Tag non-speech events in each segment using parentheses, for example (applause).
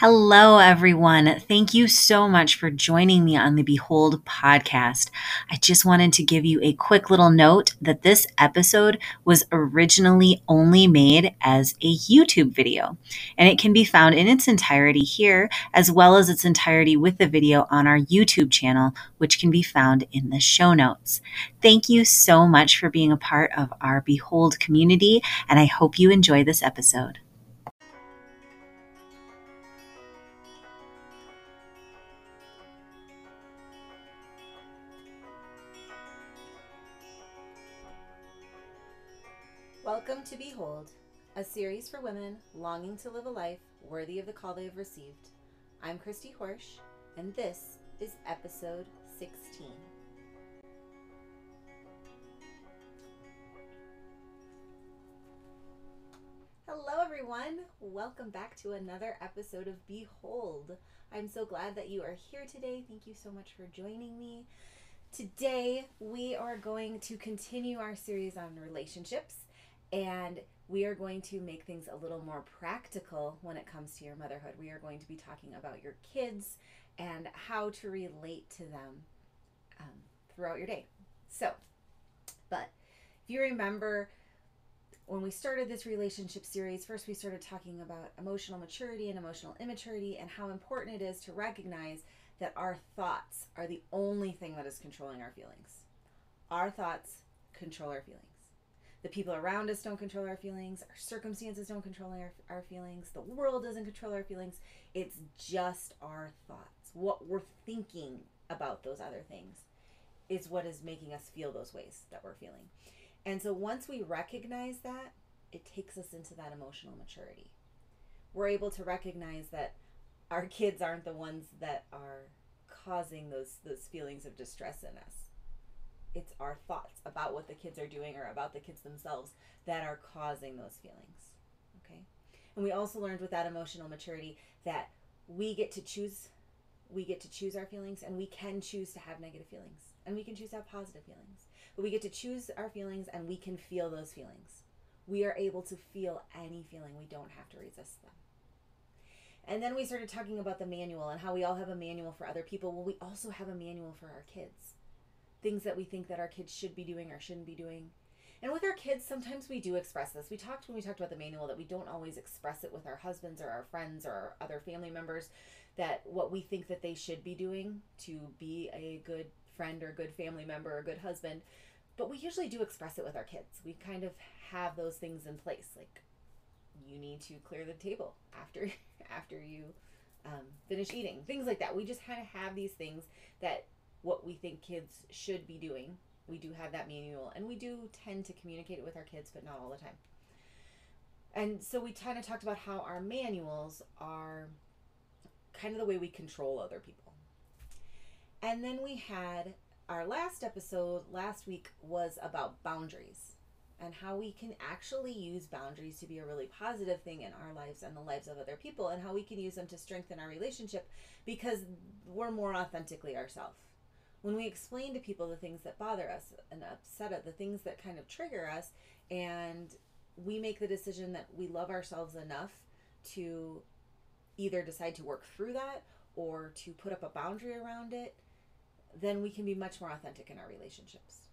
Hello, everyone. Thank you so much for joining me on the Behold podcast. I just wanted to give you a quick little note that this episode was originally only made as a YouTube video, and it can be found in its entirety here, as well as its entirety with the video on our YouTube channel, which can be found in the show notes. Thank you so much for being a part of our Behold community, and I hope you enjoy this episode. Welcome to Behold, a series for women longing to live a life worthy of the call they have received. I'm Christy Horsch, and this is episode 16. Hello, everyone. Welcome back to another episode of Behold. I'm so glad that you are here today. Thank you so much for joining me. Today, we are going to continue our series on relationships and we are going to make things a little more practical when it comes to your motherhood. We are going to be talking about your kids and how to relate to them um, throughout your day. So, but if you remember when we started this relationship series, first we started talking about emotional maturity and emotional immaturity and how important it is to recognize that our thoughts are the only thing that is controlling our feelings. Our thoughts control our feelings the people around us don't control our feelings. Our circumstances don't control our, our feelings. The world doesn't control our feelings. It's just our thoughts. What we're thinking about those other things is what is making us feel those ways that we're feeling. And so once we recognize that it takes us into that emotional maturity. We're able to recognize that our kids aren't the ones that are causing those those feelings of distress in us it's our thoughts about what the kids are doing or about the kids themselves that are causing those feelings. Okay? And we also learned with that emotional maturity that we get to choose we get to choose our feelings and we can choose to have negative feelings and we can choose to have positive feelings. But we get to choose our feelings and we can feel those feelings. We are able to feel any feeling. We don't have to resist them. And then we started talking about the manual and how we all have a manual for other people. Well, we also have a manual for our kids things that we think that our kids should be doing or shouldn't be doing. And with our kids, sometimes we do express this. We talked when we talked about the manual that we don't always express it with our husbands or our friends or our other family members that what we think that they should be doing to be a good friend or good family member or good husband. But we usually do express it with our kids. We kind of have those things in place like you need to clear the table after (laughs) after you um, finish eating things like that we just kind of have these things that what we think kids should be doing. We do have that manual and we do tend to communicate it with our kids, but not all the time. And so we kind of talked about how our manuals are kind of the way we control other people. And then we had our last episode last week was about boundaries and how we can actually use boundaries to be a really positive thing in our lives and the lives of other people and how we can use them to strengthen our relationship because we're more authentically ourselves when we explain to people the things that bother us and upset us, the things that kind of trigger us, and we make the decision that we love ourselves enough to either decide to work through that or to put up a boundary around it, then we can be much more authentic in our relationships.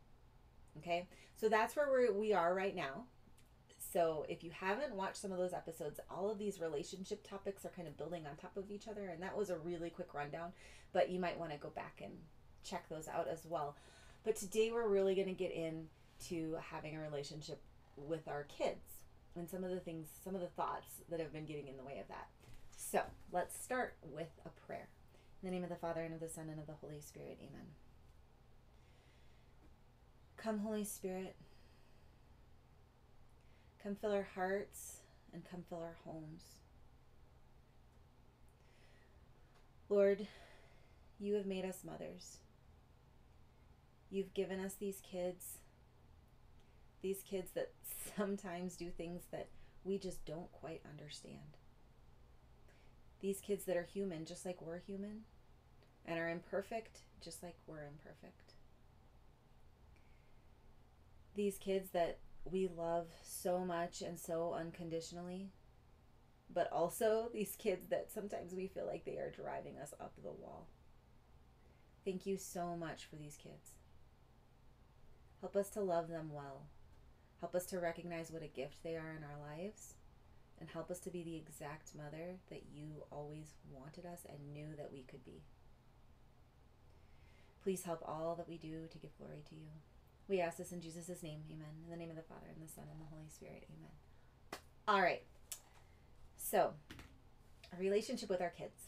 Okay, so that's where we're, we are right now. So if you haven't watched some of those episodes, all of these relationship topics are kind of building on top of each other, and that was a really quick rundown. But you might want to go back and check those out as well. But today we're really going to get into having a relationship with our kids and some of the things, some of the thoughts that have been getting in the way of that. So let's start with a prayer. In the name of the Father, and of the Son, and of the Holy Spirit. Amen. Come, Holy Spirit. Come fill our hearts and come fill our homes. Lord, you have made us mothers. You've given us these kids, these kids that (laughs) sometimes do things that we just don't quite understand. These kids that are human just like we're human and are imperfect just like we're imperfect. These kids that we love so much and so unconditionally, but also (laughs) these kids that sometimes we feel like they are driving us up the wall. Thank you so much for these kids. Help us to love them well. Help us to recognize what a gift they are in our lives. And help us to be the exact mother that you always wanted us and knew that we could be. Please help all that we do to give glory to you. We ask this in Jesus' name. Amen. In the name of the Father, and the Son, and the Holy Spirit. Amen. All right. So, a relationship with our kids.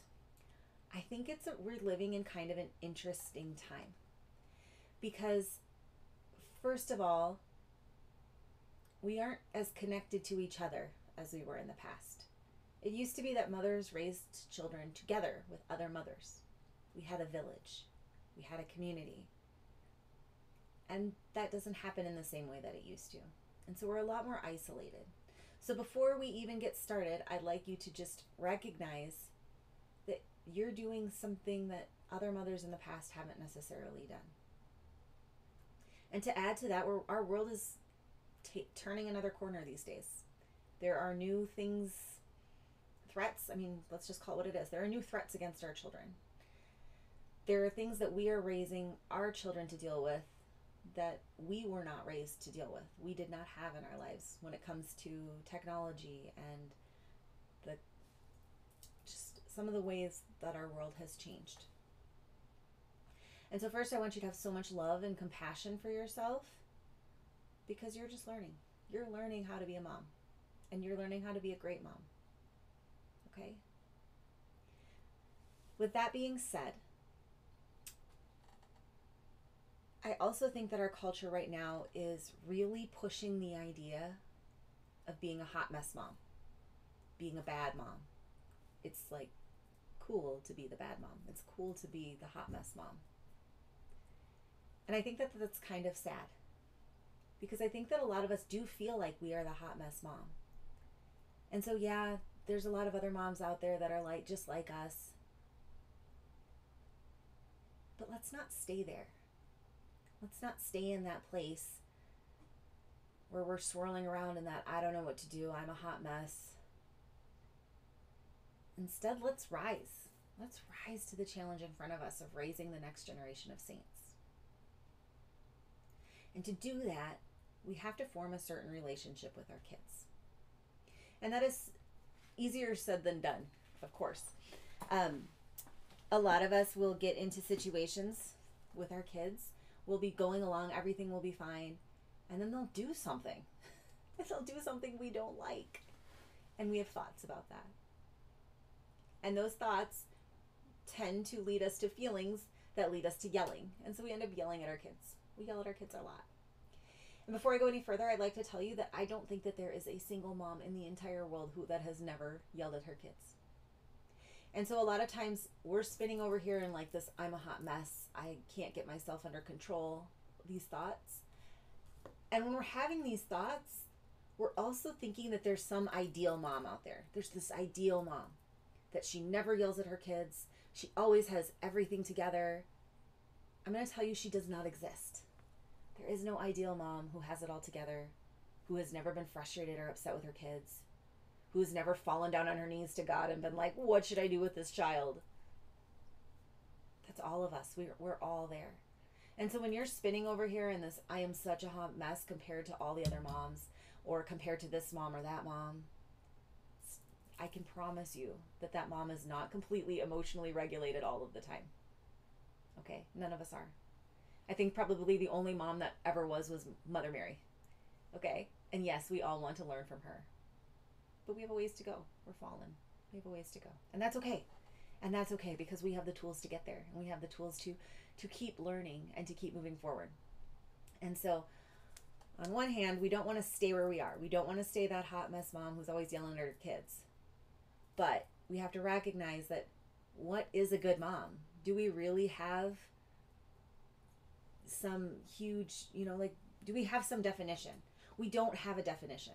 I think it's a, we're living in kind of an interesting time because first of all, we aren't as connected to each other as we were in the past. It used to be that mothers raised children together with other mothers. We had a village, we had a community. And that doesn't happen in the same way that it used to. And so we're a lot more isolated. So before we even get started, I'd like you to just recognize that you're doing something that other mothers in the past haven't necessarily done. And to add to that, our world is t- turning another corner these days. There are new things, threats. I mean, let's just call it what it is. There are new threats against our children. There are things that we are raising our children to deal with that we were not raised to deal with. We did not have in our lives when it comes to technology and the just some of the ways that our world has changed. And so, first, I want you to have so much love and compassion for yourself because you're just learning. You're learning how to be a mom, and you're learning how to be a great mom. Okay? With that being said, I also think that our culture right now is really pushing the idea of being a hot mess mom, being a bad mom. It's like cool to be the bad mom, it's cool to be the hot mess mom. And I think that that's kind of sad because I think that a lot of us do feel like we are the hot mess mom. And so, yeah, there's a lot of other moms out there that are like just like us. But let's not stay there. Let's not stay in that place where we're swirling around in that I don't know what to do, I'm a hot mess. Instead, let's rise. Let's rise to the challenge in front of us of raising the next generation of saints. And to do that, we have to form a certain relationship with our kids. And that is easier said than done, of course. Um, a lot of us will get into situations with our kids. We'll be going along, everything will be fine, and then they'll do something. (laughs) they'll do something we don't like. And we have thoughts about that. And those thoughts tend to lead us to feelings that lead us to yelling. And so we end up yelling at our kids. We yell at our kids a lot. And before I go any further, I'd like to tell you that I don't think that there is a single mom in the entire world who that has never yelled at her kids. And so a lot of times we're spinning over here in like this I'm a hot mess. I can't get myself under control. These thoughts. And when we're having these thoughts, we're also thinking that there's some ideal mom out there. There's this ideal mom that she never yells at her kids. She always has everything together. I'm going to tell you she does not exist. There is no ideal mom who has it all together, who has never been frustrated or upset with her kids, who has never fallen down on her knees to God and been like, What should I do with this child? That's all of us. We're, we're all there. And so when you're spinning over here in this, I am such a hot mess compared to all the other moms, or compared to this mom or that mom, I can promise you that that mom is not completely emotionally regulated all of the time. Okay? None of us are. I think probably the only mom that ever was was Mother Mary. Okay? And yes, we all want to learn from her. But we have a ways to go. We're fallen. We have a ways to go. And that's okay. And that's okay because we have the tools to get there and we have the tools to to keep learning and to keep moving forward. And so on one hand, we don't want to stay where we are. We don't want to stay that hot mess mom who's always yelling at her kids. But we have to recognize that what is a good mom? Do we really have some huge, you know, like, do we have some definition? We don't have a definition.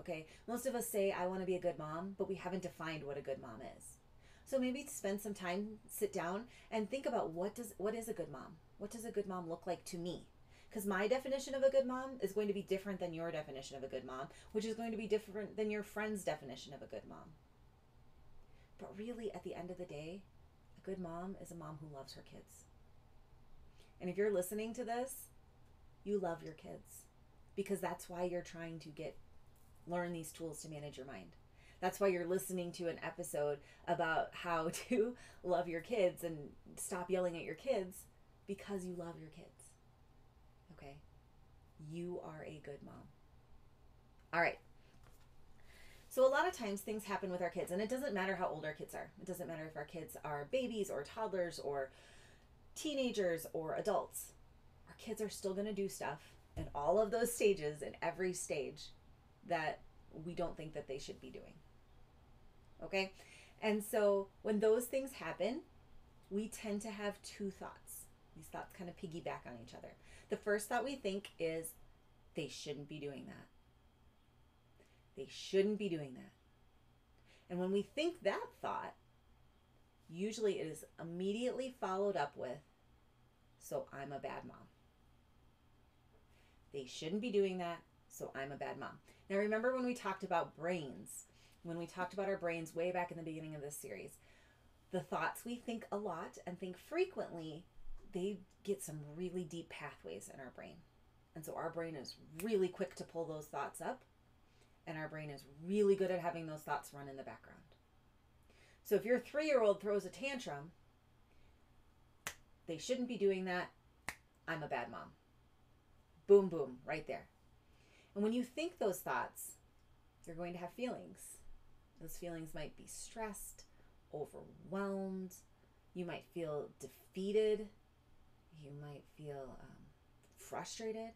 Okay. Most of us say, I want to be a good mom, but we haven't defined what a good mom is. So maybe spend some time, sit down and think about what does, what is a good mom? What does a good mom look like to me? Because my definition of a good mom is going to be different than your definition of a good mom, which is going to be different than your friend's definition of a good mom. But really, at the end of the day, a good mom is a mom who loves her kids. And if you're listening to this, you love your kids because that's why you're trying to get learn these tools to manage your mind. That's why you're listening to an episode about how (laughs) to love your kids and stop yelling at your kids because you love your kids. Okay? You are a good mom. All right. So, a lot of times things happen with our kids, and it doesn't matter how old our kids are. It doesn't matter if our kids are babies or toddlers or teenagers or adults. Our kids are still going to do stuff in all of those stages, in every stage, that we don't think that they should be doing. Okay? And so, when those things happen, we tend to have two thoughts. These thoughts kind of piggyback on each other. The first thought we think is, they shouldn't be doing that they shouldn't be doing that. And when we think that thought, usually it is immediately followed up with, so I'm a bad mom. They shouldn't be doing that, so I'm a bad mom. Now, remember when we talked about brains, when we talked about our brains way back in the beginning of this series, the thoughts we think a lot and think frequently, they get some really deep pathways in our brain. And so our brain is really quick to pull those thoughts up and our brain is really good at having those thoughts run in the background. So if your three year old throws a tantrum, they shouldn't be doing that. I'm a bad mom. Boom, boom, right there. And when you think those thoughts, you're going to have feelings. Those feelings might be stressed, overwhelmed. You might feel defeated. You might feel um, frustrated,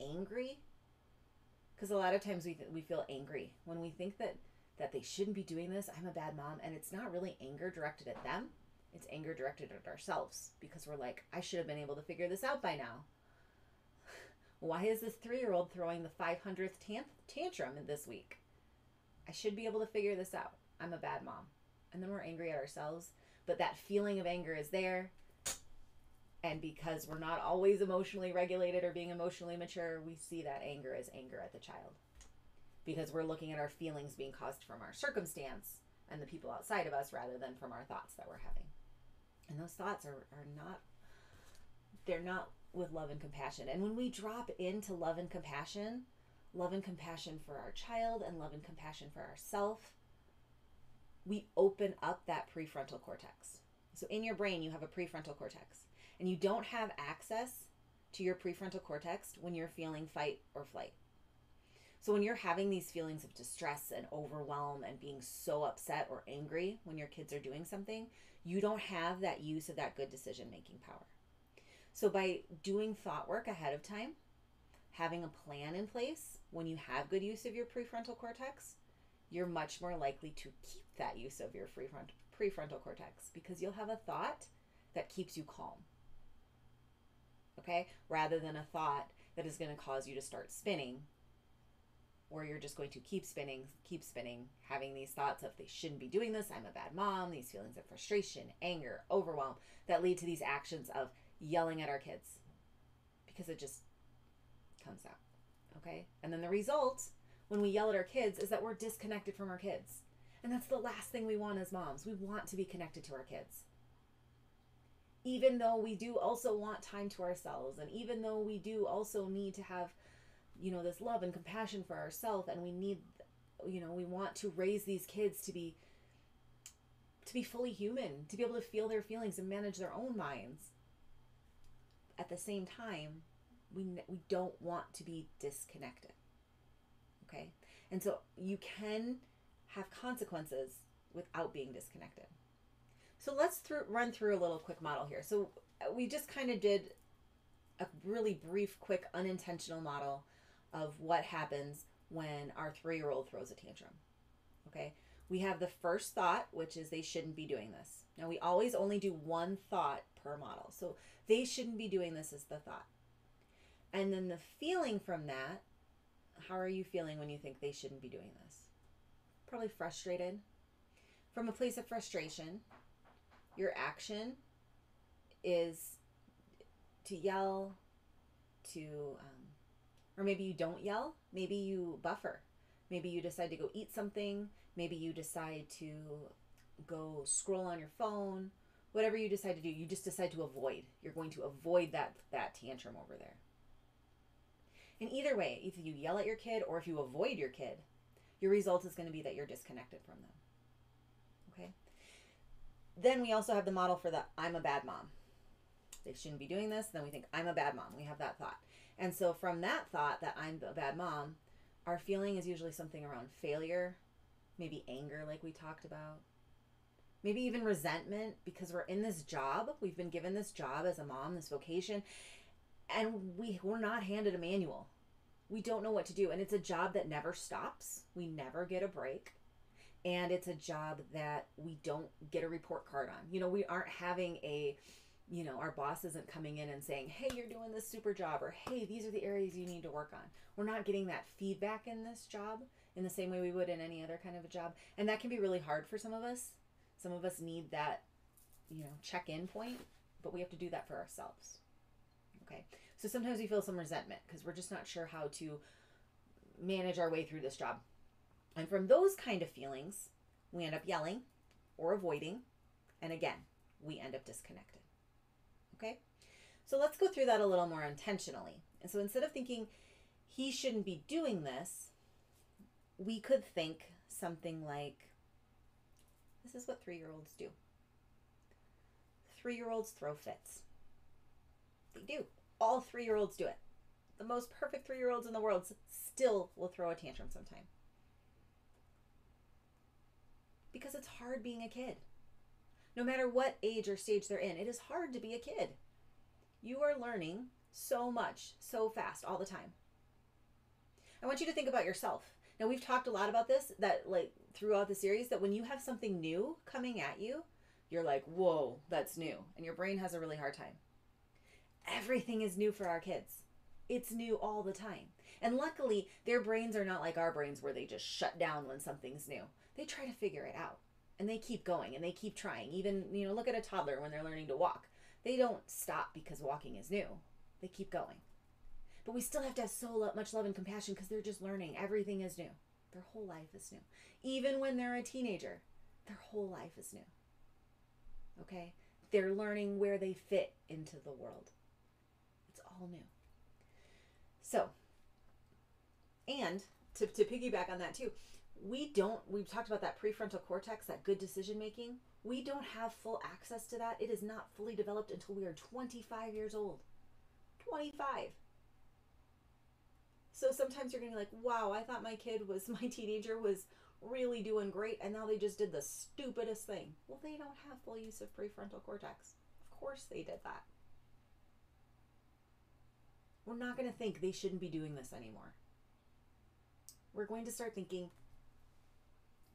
angry because a lot of times we th- we feel angry when we think that that they shouldn't be doing this. I'm a bad mom, and it's not really anger directed at them. It's anger directed at ourselves because we're like, I should have been able to figure this out by now. (laughs) Why is this three year old throwing the 500th tant- tantrum this week? I should be able to figure this out. I'm a bad mom. And then we're angry at ourselves. But that feeling of anger is there. And because we're not always emotionally regulated or being emotionally mature, we see that anger as anger at the child. Because we're looking at our feelings being caused from our circumstance and the people outside of us rather than from our thoughts that we're having. And those thoughts are, are not, they're not with love and compassion. And when we drop into love and compassion, love and compassion for our child and love and compassion for ourselves, we open up that prefrontal cortex. So in your brain, you have a prefrontal cortex and you don't have access to your prefrontal cortex when you're feeling fight or flight. So when you're having these feelings of distress and overwhelm and being so upset or angry when your kids are doing something, you don't have that use of that good decision making power. So by doing thought work ahead of time, having a plan in place when you have good use of your prefrontal cortex, you're much more likely to keep that use of your prefrontal prefrontal cortex because you'll have a thought that keeps you calm okay? Rather than a thought that is going to cause you to start spinning, or you're just going to keep spinning, keep spinning, having these thoughts of they shouldn't be doing this, I'm a bad mom, these feelings of frustration, anger, overwhelm that lead to these actions of yelling at our kids because it just comes out, okay? And then the result when we yell at our kids is that we're disconnected from our kids. And that's the last thing we want as moms. We want to be connected to our kids even though we do also want time to ourselves and even though we do also need to have you know this love and compassion for ourselves and we need you know we want to raise these kids to be to be fully human to be able to feel their feelings and manage their own minds. At the same time we we don't want to be disconnected okay? And so you can have consequences without being disconnected. So let's through, run through a little quick model here. So uh, we just kind of did a really brief, quick, unintentional model of what happens when our three year old throws a tantrum. Okay, we have the first thought, which is they shouldn't be doing this. Now, we always only do one thought per model. So they shouldn't be doing this is the thought. And then the feeling from that, how are you feeling when you think they shouldn't be doing this? Probably frustrated. From a place of frustration, your action is to yell, to, um, or maybe you don't yell, maybe you buffer. Maybe you decide to go eat something. Maybe you decide to go scroll on your phone. Whatever you decide to do, you just decide to avoid. You're going to avoid that that tantrum over there. And either way, if you yell at your kid or if you avoid your kid, your result is going to be that you're disconnected from them. Okay? Then we also have the model for the I'm a bad mom. They shouldn't be doing this. Then we think I'm a bad mom. We have that thought. And so from that thought that I'm a bad mom, our feeling is usually something around failure, maybe anger, like we talked about, maybe even resentment because we're in this job. We've been given this job as a mom, this vocation, and we, we're not handed a manual. We don't know what to do. And it's a job that never stops, we never get a break. And it's a job that we don't get a report card on. You know, we aren't having a you know, our boss isn't coming in and saying, hey, you're doing this super job, or hey, these are the areas you need to work on. We're not getting that feedback in this job in the same way we would in any other kind of a job. And that can be really hard for some of us. Some of us need that, you know, check in point, but we have to do that for ourselves. Okay. So sometimes we feel some resentment because we're just not sure how to manage our way through this job. And from those kind of feelings, we end up yelling or avoiding. And again, we end up disconnected. Okay? So let's go through that a little more intentionally. And so instead of thinking he shouldn't be doing this, we could think something like this is what three year olds do. Three year olds throw fits. They do. All three year olds do it. The most perfect three year olds in the world still will throw a tantrum sometime. Because it's hard being a kid no matter what age or stage they're in. It is hard to be a kid. You are learning so much, so fast, all the time. I want you to think about yourself. Now, we've talked a lot about this that, like, throughout the series, that when you have something new coming at you, you're like, whoa, that's new. And your brain has a really hard time. Everything is new for our kids, it's new all the time. And luckily, their brains are not like our brains where they just shut down when something's new. They try to figure it out and they keep going and they keep trying. Even, you know, look at a toddler when they're learning to walk. They don't stop because walking is new, they keep going. But we still have to have so much love and compassion because they're just learning. Everything is new. Their whole life is new. Even when they're a teenager, their whole life is new. Okay? They're learning where they fit into the world. It's all new. So, and to, to piggyback on that too, we don't we've talked about that prefrontal cortex that good decision making we don't have full access to that. It is not fully developed until we are 25 years old. 25 so sometimes you're gonna be like wow i thought my kid was (laughs) my teenager was really doing great and now they just did the stupidest thing. Well they don't have full use of prefrontal cortex. Of course they did that. We're not going to think they shouldn't be doing this anymore. We're going to start thinking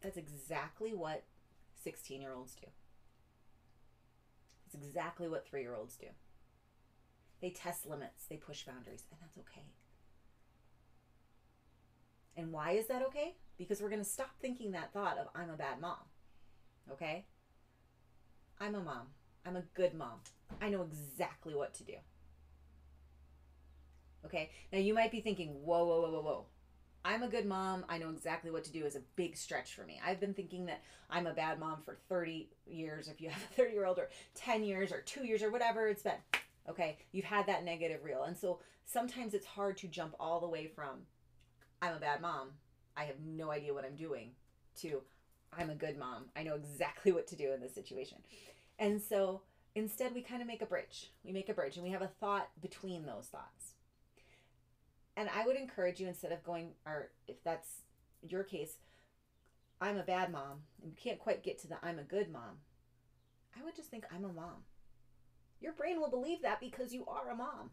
that's exactly what 16 year olds do. It's exactly what three year olds do. They test limits, they push boundaries, and that's okay. And why is that okay? Because we're going to stop thinking that thought of, I'm a bad mom. Okay? I'm a mom. I'm a good mom. I know exactly what to do. Okay? Now you might be thinking, whoa, whoa, whoa, whoa, whoa. I'm a good mom. I know exactly what to do is a big stretch for me. I've been thinking that I'm a bad mom for 30 years, if you have a 30 year old, or 10 years, or two years, or whatever it's been. Okay, you've had that negative reel. And so sometimes it's hard to jump all the way from I'm a bad mom, I have no idea what I'm doing, to I'm a good mom. I know exactly what to do in this situation. And so instead, we kind of make a bridge. We make a bridge and we have a thought between those thoughts and I would encourage you instead of going, or if that's your case, I'm a bad mom and you can't quite get to the I'm a good mom, I would just think I'm a mom. Your brain will believe that because you are a mom.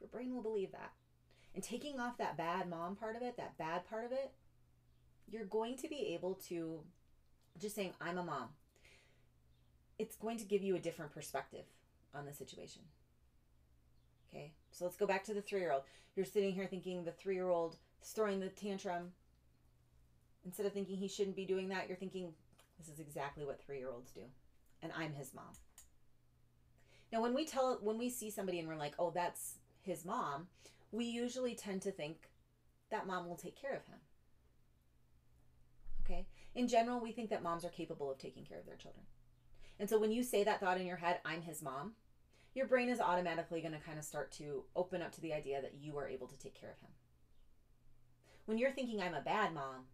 Your brain will believe that. And taking off that bad mom part of it, that bad part of it, you're going to be able to just saying, I'm a mom. It's going to give you a different perspective on the situation. Okay, so let's go back to the three year old. You're sitting here thinking the three year old is throwing the tantrum. Instead of thinking he shouldn't be doing that, you're thinking this is exactly what three year olds do. And I'm his mom. Now, when we tell, when we see somebody and we're like, oh, that's his mom, we usually tend to think that mom will take care of him. Okay? In general, we think that moms are capable of taking care of their children. And so when you say that thought in your head, I'm his mom, your brain is automatically going to kind of start to open up to the idea that you are able to take care of him. When you're thinking, I'm a bad mom,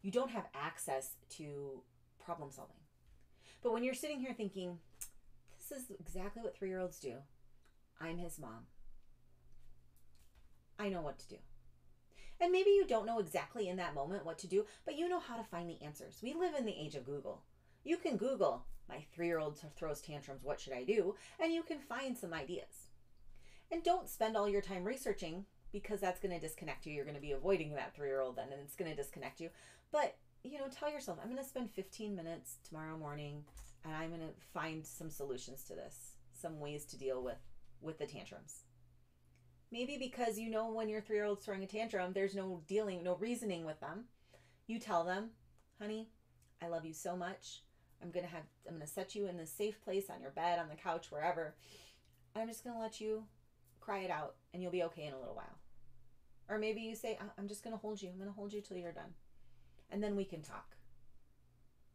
you don't have access to problem solving. But when you're sitting here thinking, this is exactly what three year olds do, I'm his mom, I know what to do. And maybe you don't know exactly in that moment what to do, but you know how to find the answers. We live in the age of Google. You can Google, my three year old throws tantrums, what should I do? And you can find some ideas. And don't spend all your time researching because that's going to disconnect you. You're going to be avoiding that three year old then, and it's going to disconnect you. But, you know, tell yourself, I'm going to spend 15 minutes tomorrow morning and I'm going to find some solutions to this, some ways to deal with with the tantrums. Maybe because you know when your three year old's throwing a tantrum, there's no dealing, no reasoning with them. You tell them, honey, I love you so much. I'm gonna have I'm gonna set you in this safe place on your bed, on the couch, wherever. And I'm just gonna let you cry it out and you'll be okay in a little while. Or maybe you say, I'm just gonna hold you, I'm gonna hold you till you're done. And then we can talk.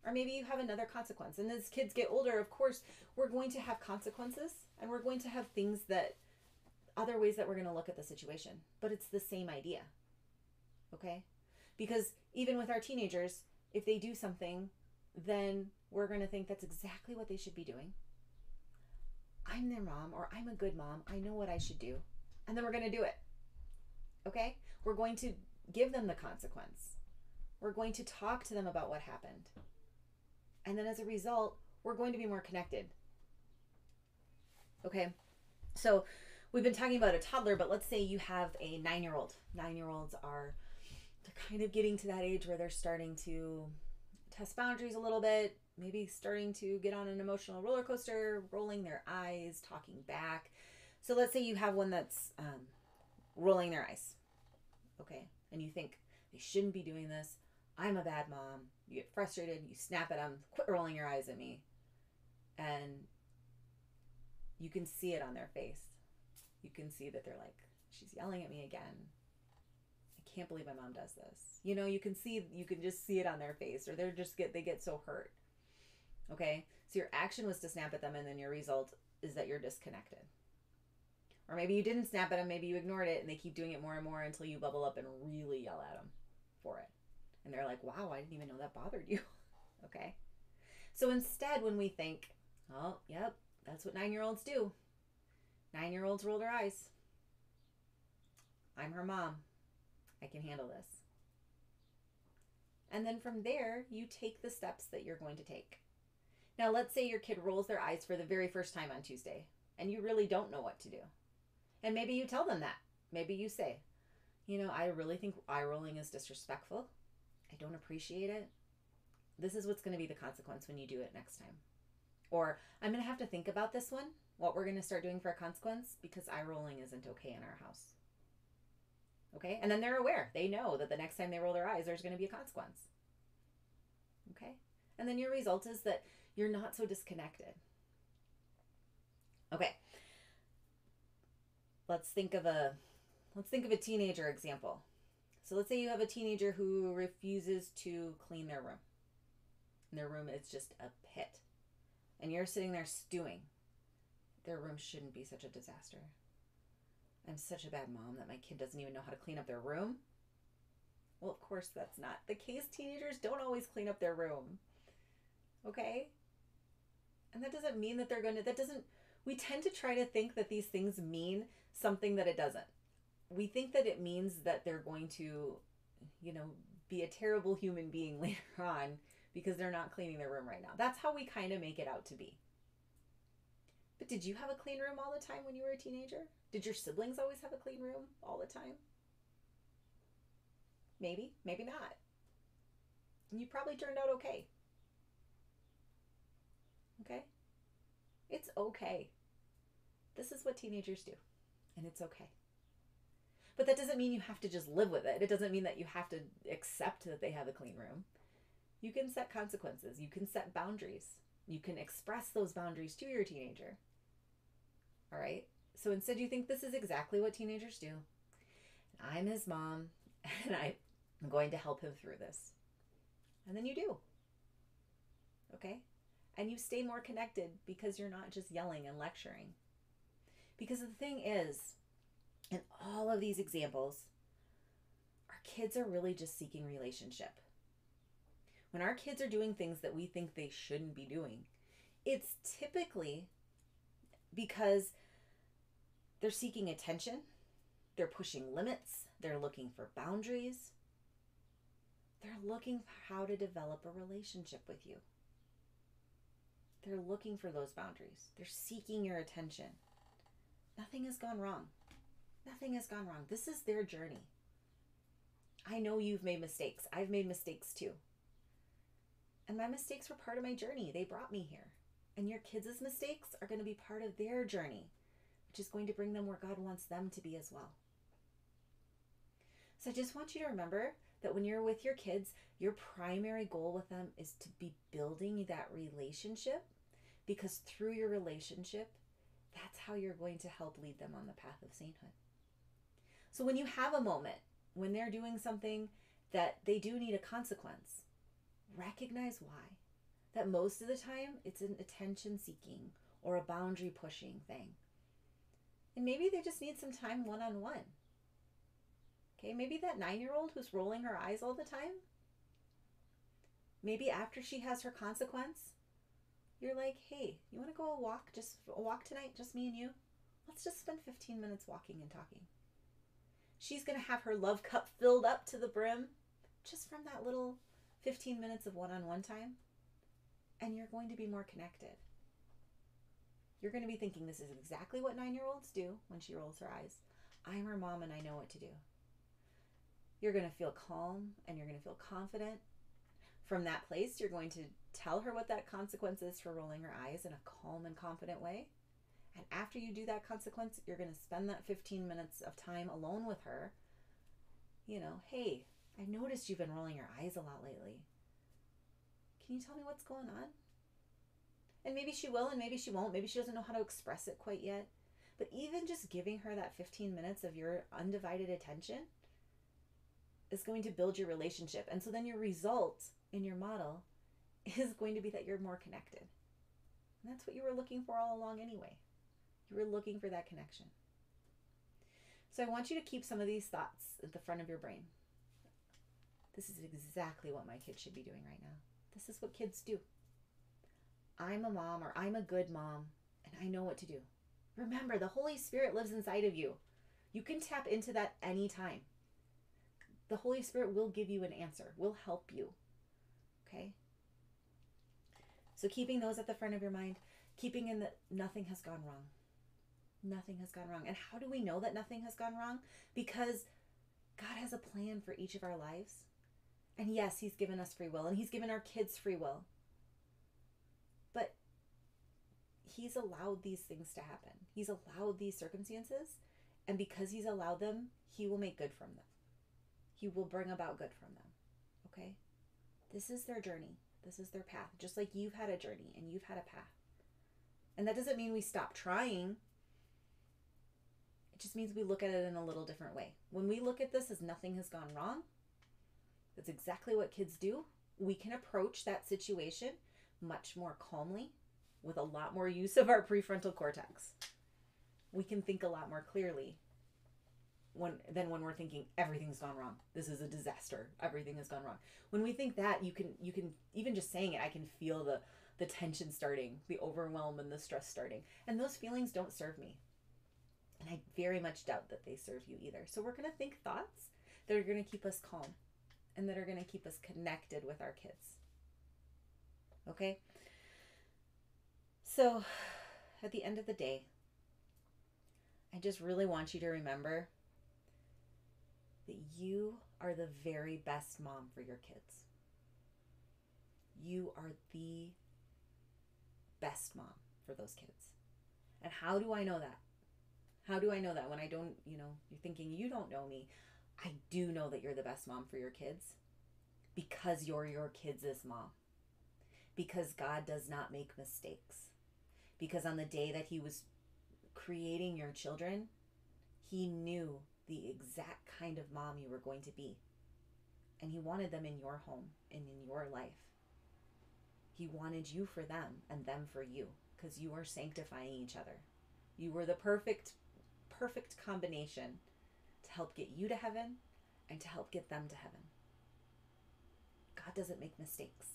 Or maybe you have another consequence. And as kids get older, of course, we're going to have consequences and we're going to have things that other ways that we're going to look at the situation, but it's the same idea. Okay? Because even with our teenagers, if they do something, then we're going to think that's exactly what they should be doing. I'm their mom, or I'm a good mom. I know what I should do. And then we're going to do it. Okay? We're going to give them the consequence. We're going to talk to them about what happened. And then as a result, we're going to be more connected. Okay? So, we've been talking about a toddler, but let's say you have a nine year old. Nine year olds are they're kind of getting to that age where they're starting to test boundaries a little bit, maybe starting to get on an emotional roller coaster, rolling their eyes, talking back. So let's say you have one that's um, rolling their eyes, okay, and you think they shouldn't be doing this. I'm a bad mom. You get frustrated, you snap at them, quit rolling your eyes at me. And you can see it on their face you can see that they're like, she's yelling at me again. Can't believe my mom does this. You know, you can see, you can just see it on their face, or they're just get, they get so hurt. Okay. So your action was to snap at them, and then your result is that you're disconnected. Or maybe you didn't snap at them, maybe you ignored it, and they keep doing it more and more until you bubble up and really yell at them for it. And they're like, wow, I didn't even know that bothered you. (laughs) okay. So instead, when we think, oh, yep, that's what nine year olds do, Nine year olds roll their eyes. I'm her mom. I can handle this. And then from there, you take the steps that you're going to take. Now, let's say your kid rolls their eyes for the very first time on Tuesday and you really don't know what to do. And maybe you tell them that. Maybe you say, you know, I really think eye rolling is disrespectful. I don't appreciate it. This is what's going to be the consequence when you do it next time. Or I'm going to have to think about this one what we're going to start doing for a consequence because eye rolling isn't okay in our house. Okay? And then they're aware. They know that the next time they roll their eyes, there's going to be a consequence. Okay? And then your result is that you're not so disconnected. Okay. Let's think of a let's think of a teenager example. So let's say you have a teenager who refuses to clean their room. And their room is just a pit. And you're sitting there stewing their room shouldn't be such a disaster. I'm such a bad mom that my kid doesn't even know how to clean up their room. Well, of course, that's not the case. Teenagers don't always clean up their room. Okay? And that doesn't mean that they're going to, that doesn't, we tend to try to think that these things mean something that it doesn't. We think that it means that they're going to, you know, be a terrible human being (laughs) later on because they're not cleaning their room right now. That's how we kind of make it out to be. But did you have a clean room all the time when you were a teenager? Did your siblings always have a clean room all the time? Maybe, maybe not. And you probably turned out okay. Okay? It's okay. This is what teenagers do, and it's okay. But that doesn't mean you have to just live with it. It doesn't mean that you have to accept that they have a clean room. You can set consequences, you can set boundaries, you can express those boundaries to your teenager. All right. So instead, you think this is exactly what teenagers do. I'm his mom, (laughs) and I'm going to help him through this. And then you do. Okay? And you stay more connected because you're not just yelling and lecturing. Because the thing is, in all of these examples, our kids are really just seeking relationship. When our kids are doing things that we think they shouldn't be doing, it's typically because they're seeking attention, they're pushing limits, they're looking for boundaries, they're looking for how to develop a relationship with you. They're looking for those boundaries. They're seeking your attention. Nothing has gone wrong. Nothing has gone wrong. This is their journey. I know you've made mistakes. I've made mistakes too. And my mistakes were part of my journey. They brought me here. And your kids' mistakes are going to be part of their journey, which is going to bring them where God wants them to be as well. So I just want you to remember that when you're with your kids, your primary goal with them is to be building that relationship because through your relationship, that's how you're going to help lead them on the path of sainthood. So when you have a moment when they're doing something that they do need a consequence, recognize why. That most of the time it's an attention seeking or a boundary pushing thing. And maybe they just need some time one on one. Okay, maybe that nine year old who's rolling her eyes all the time, maybe after she has her consequence, you're like, hey, you want to go a walk, just a walk tonight, just me and you? Let's just spend 15 minutes walking and talking. She's going to have her love cup filled up to the brim just from that little 15 minutes of one on one time. And you're going to be more connected. You're going to be thinking this is exactly what nine year olds do when she rolls her eyes. I'm her mom and I know what to do. You're going to feel calm and you're going to feel confident. From that place, you're going to tell her what that consequence is for rolling her eyes in a calm and confident way. And after you do that consequence, you're going to spend that 15 minutes of time alone with her. You know, hey, I noticed you've been rolling your eyes a lot lately. Can you tell me what's going on? And maybe she will, and maybe she won't. Maybe she doesn't know how to express it quite yet. But even just giving her that 15 minutes of your undivided attention is going to build your relationship. And so then your result in your model (laughs) is going to be that you're more connected. And that's what you were looking for all along anyway. You were looking for that connection. So I want you to keep some of these thoughts at the front of your brain. This is exactly what my kids should be doing right now. This is what kids do. I'm a mom or I'm a good mom and I know what to do. Remember, the Holy Spirit lives inside of you. You can tap into that anytime. The Holy Spirit will give you an answer, will help you. Okay? So keeping those at the front of your mind, keeping in that nothing has gone wrong. Nothing has gone wrong. And how do we know that nothing has gone wrong? Because God has a plan for each of our lives. And yes, He's given us free will and He's given our kids free will. But He's allowed these things to happen. He's allowed these circumstances. And because He's allowed them, He will make good from them. He will bring about good from them. Okay? This is their journey. This is their path. Just like you've had a journey and you've had a path. And that doesn't mean we stop trying it just means we look at it in a little different way. When we look at this as nothing has gone wrong, that's exactly what kids do. We can approach that situation much more calmly with a lot more use of our prefrontal cortex. We can think a lot more clearly when than when we're thinking everything's gone wrong. This is a disaster. Everything has gone wrong. When we think that, you can you can even just saying it, I can feel the the tension starting, the overwhelm and the stress starting. And those feelings don't serve me. And I very much doubt that they serve you either. So we're going to think thoughts that are going to keep us calm and that are going to keep us connected with our kids. Okay? So at the end of the day, I just really want you to remember that you are the very best mom for your kids. You are the best mom for those kids. And how do I know that? How do I know that when I don't, you know, you're thinking you don't know me? I do know that you're the best mom for your kids because you're your kids' mom. Because God does not make mistakes. Because on the day that He was creating your children, He knew the exact kind of mom you were going to be. And He wanted them in your home and in your life. He wanted you for them and them for you because you are sanctifying each other. You were the perfect, perfect combination to help get you to heaven and to help get them to heaven. God doesn't make mistakes.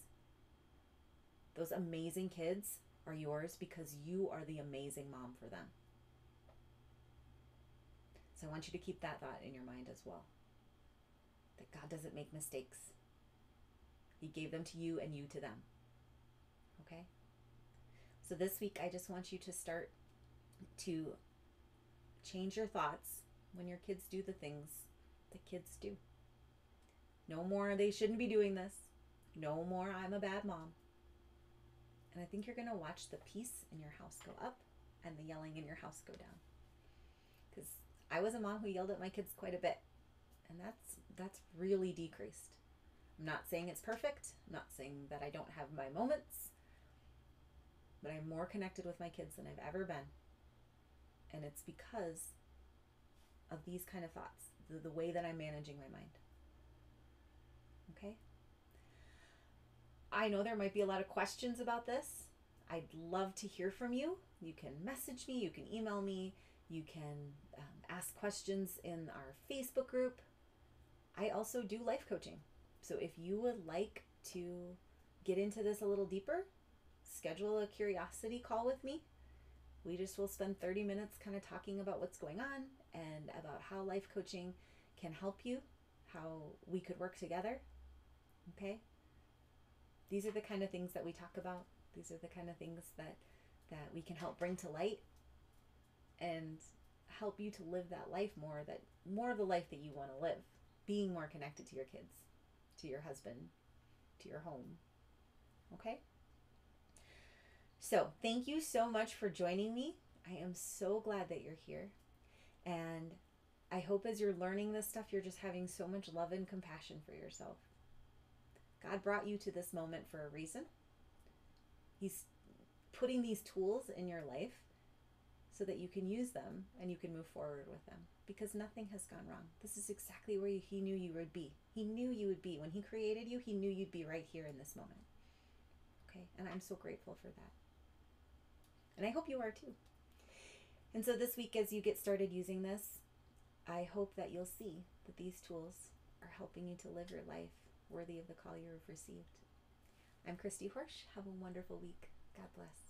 Those amazing kids are yours because you are the amazing mom for them. So I want you to keep that thought in your mind as well. That God doesn't make mistakes. He gave them to you and you to them. Okay? So this week, I just want you to start to change your thoughts when your kids do the things that kids do. No more, they shouldn't be doing this. No more, I'm a bad mom. And I think you're going to watch the peace in your house go up and the yelling in your house go down. Because I was a mom who yelled at my kids quite a bit. And that's that's really decreased. I'm not saying it's perfect. I'm not saying that I don't have my moments. But I'm more connected with my kids than I've ever been. And it's because of these kind of thoughts, the, the way that I'm managing my mind. Okay? I know there might be a lot of questions about this. I'd love to hear from you. You can message me, you can email me, you can um, ask questions in our Facebook group. I also do life coaching. So if you would like to get into this a little deeper, schedule a curiosity call with me. We just will spend 30 minutes kind of talking about what's going on and about how life coaching can help you, how we could work together. Okay? These are the kind of things that we talk about. These are the kind of things that that we can help bring to light and help you to live that life more that more of the life that you want to live, being more connected to your kids, to your husband, to your home. Okay? So, thank you so much for joining me. I am so glad that you're here. And I hope as you're learning this stuff, you're just having so much love and compassion for yourself. God brought you to this moment for a reason. He's putting these tools in your life so that you can use them and you can move forward with them because nothing has gone wrong. This is exactly where He knew you would be. He knew you would be. When He created you, He knew you'd be right here in this moment. Okay, and I'm so grateful for that. And I hope you are too. And so this week, as you get started using this, I hope that you'll see that these tools are helping you to live your life worthy of the call you have received. I'm Christy Horsch. Have a wonderful week. God bless.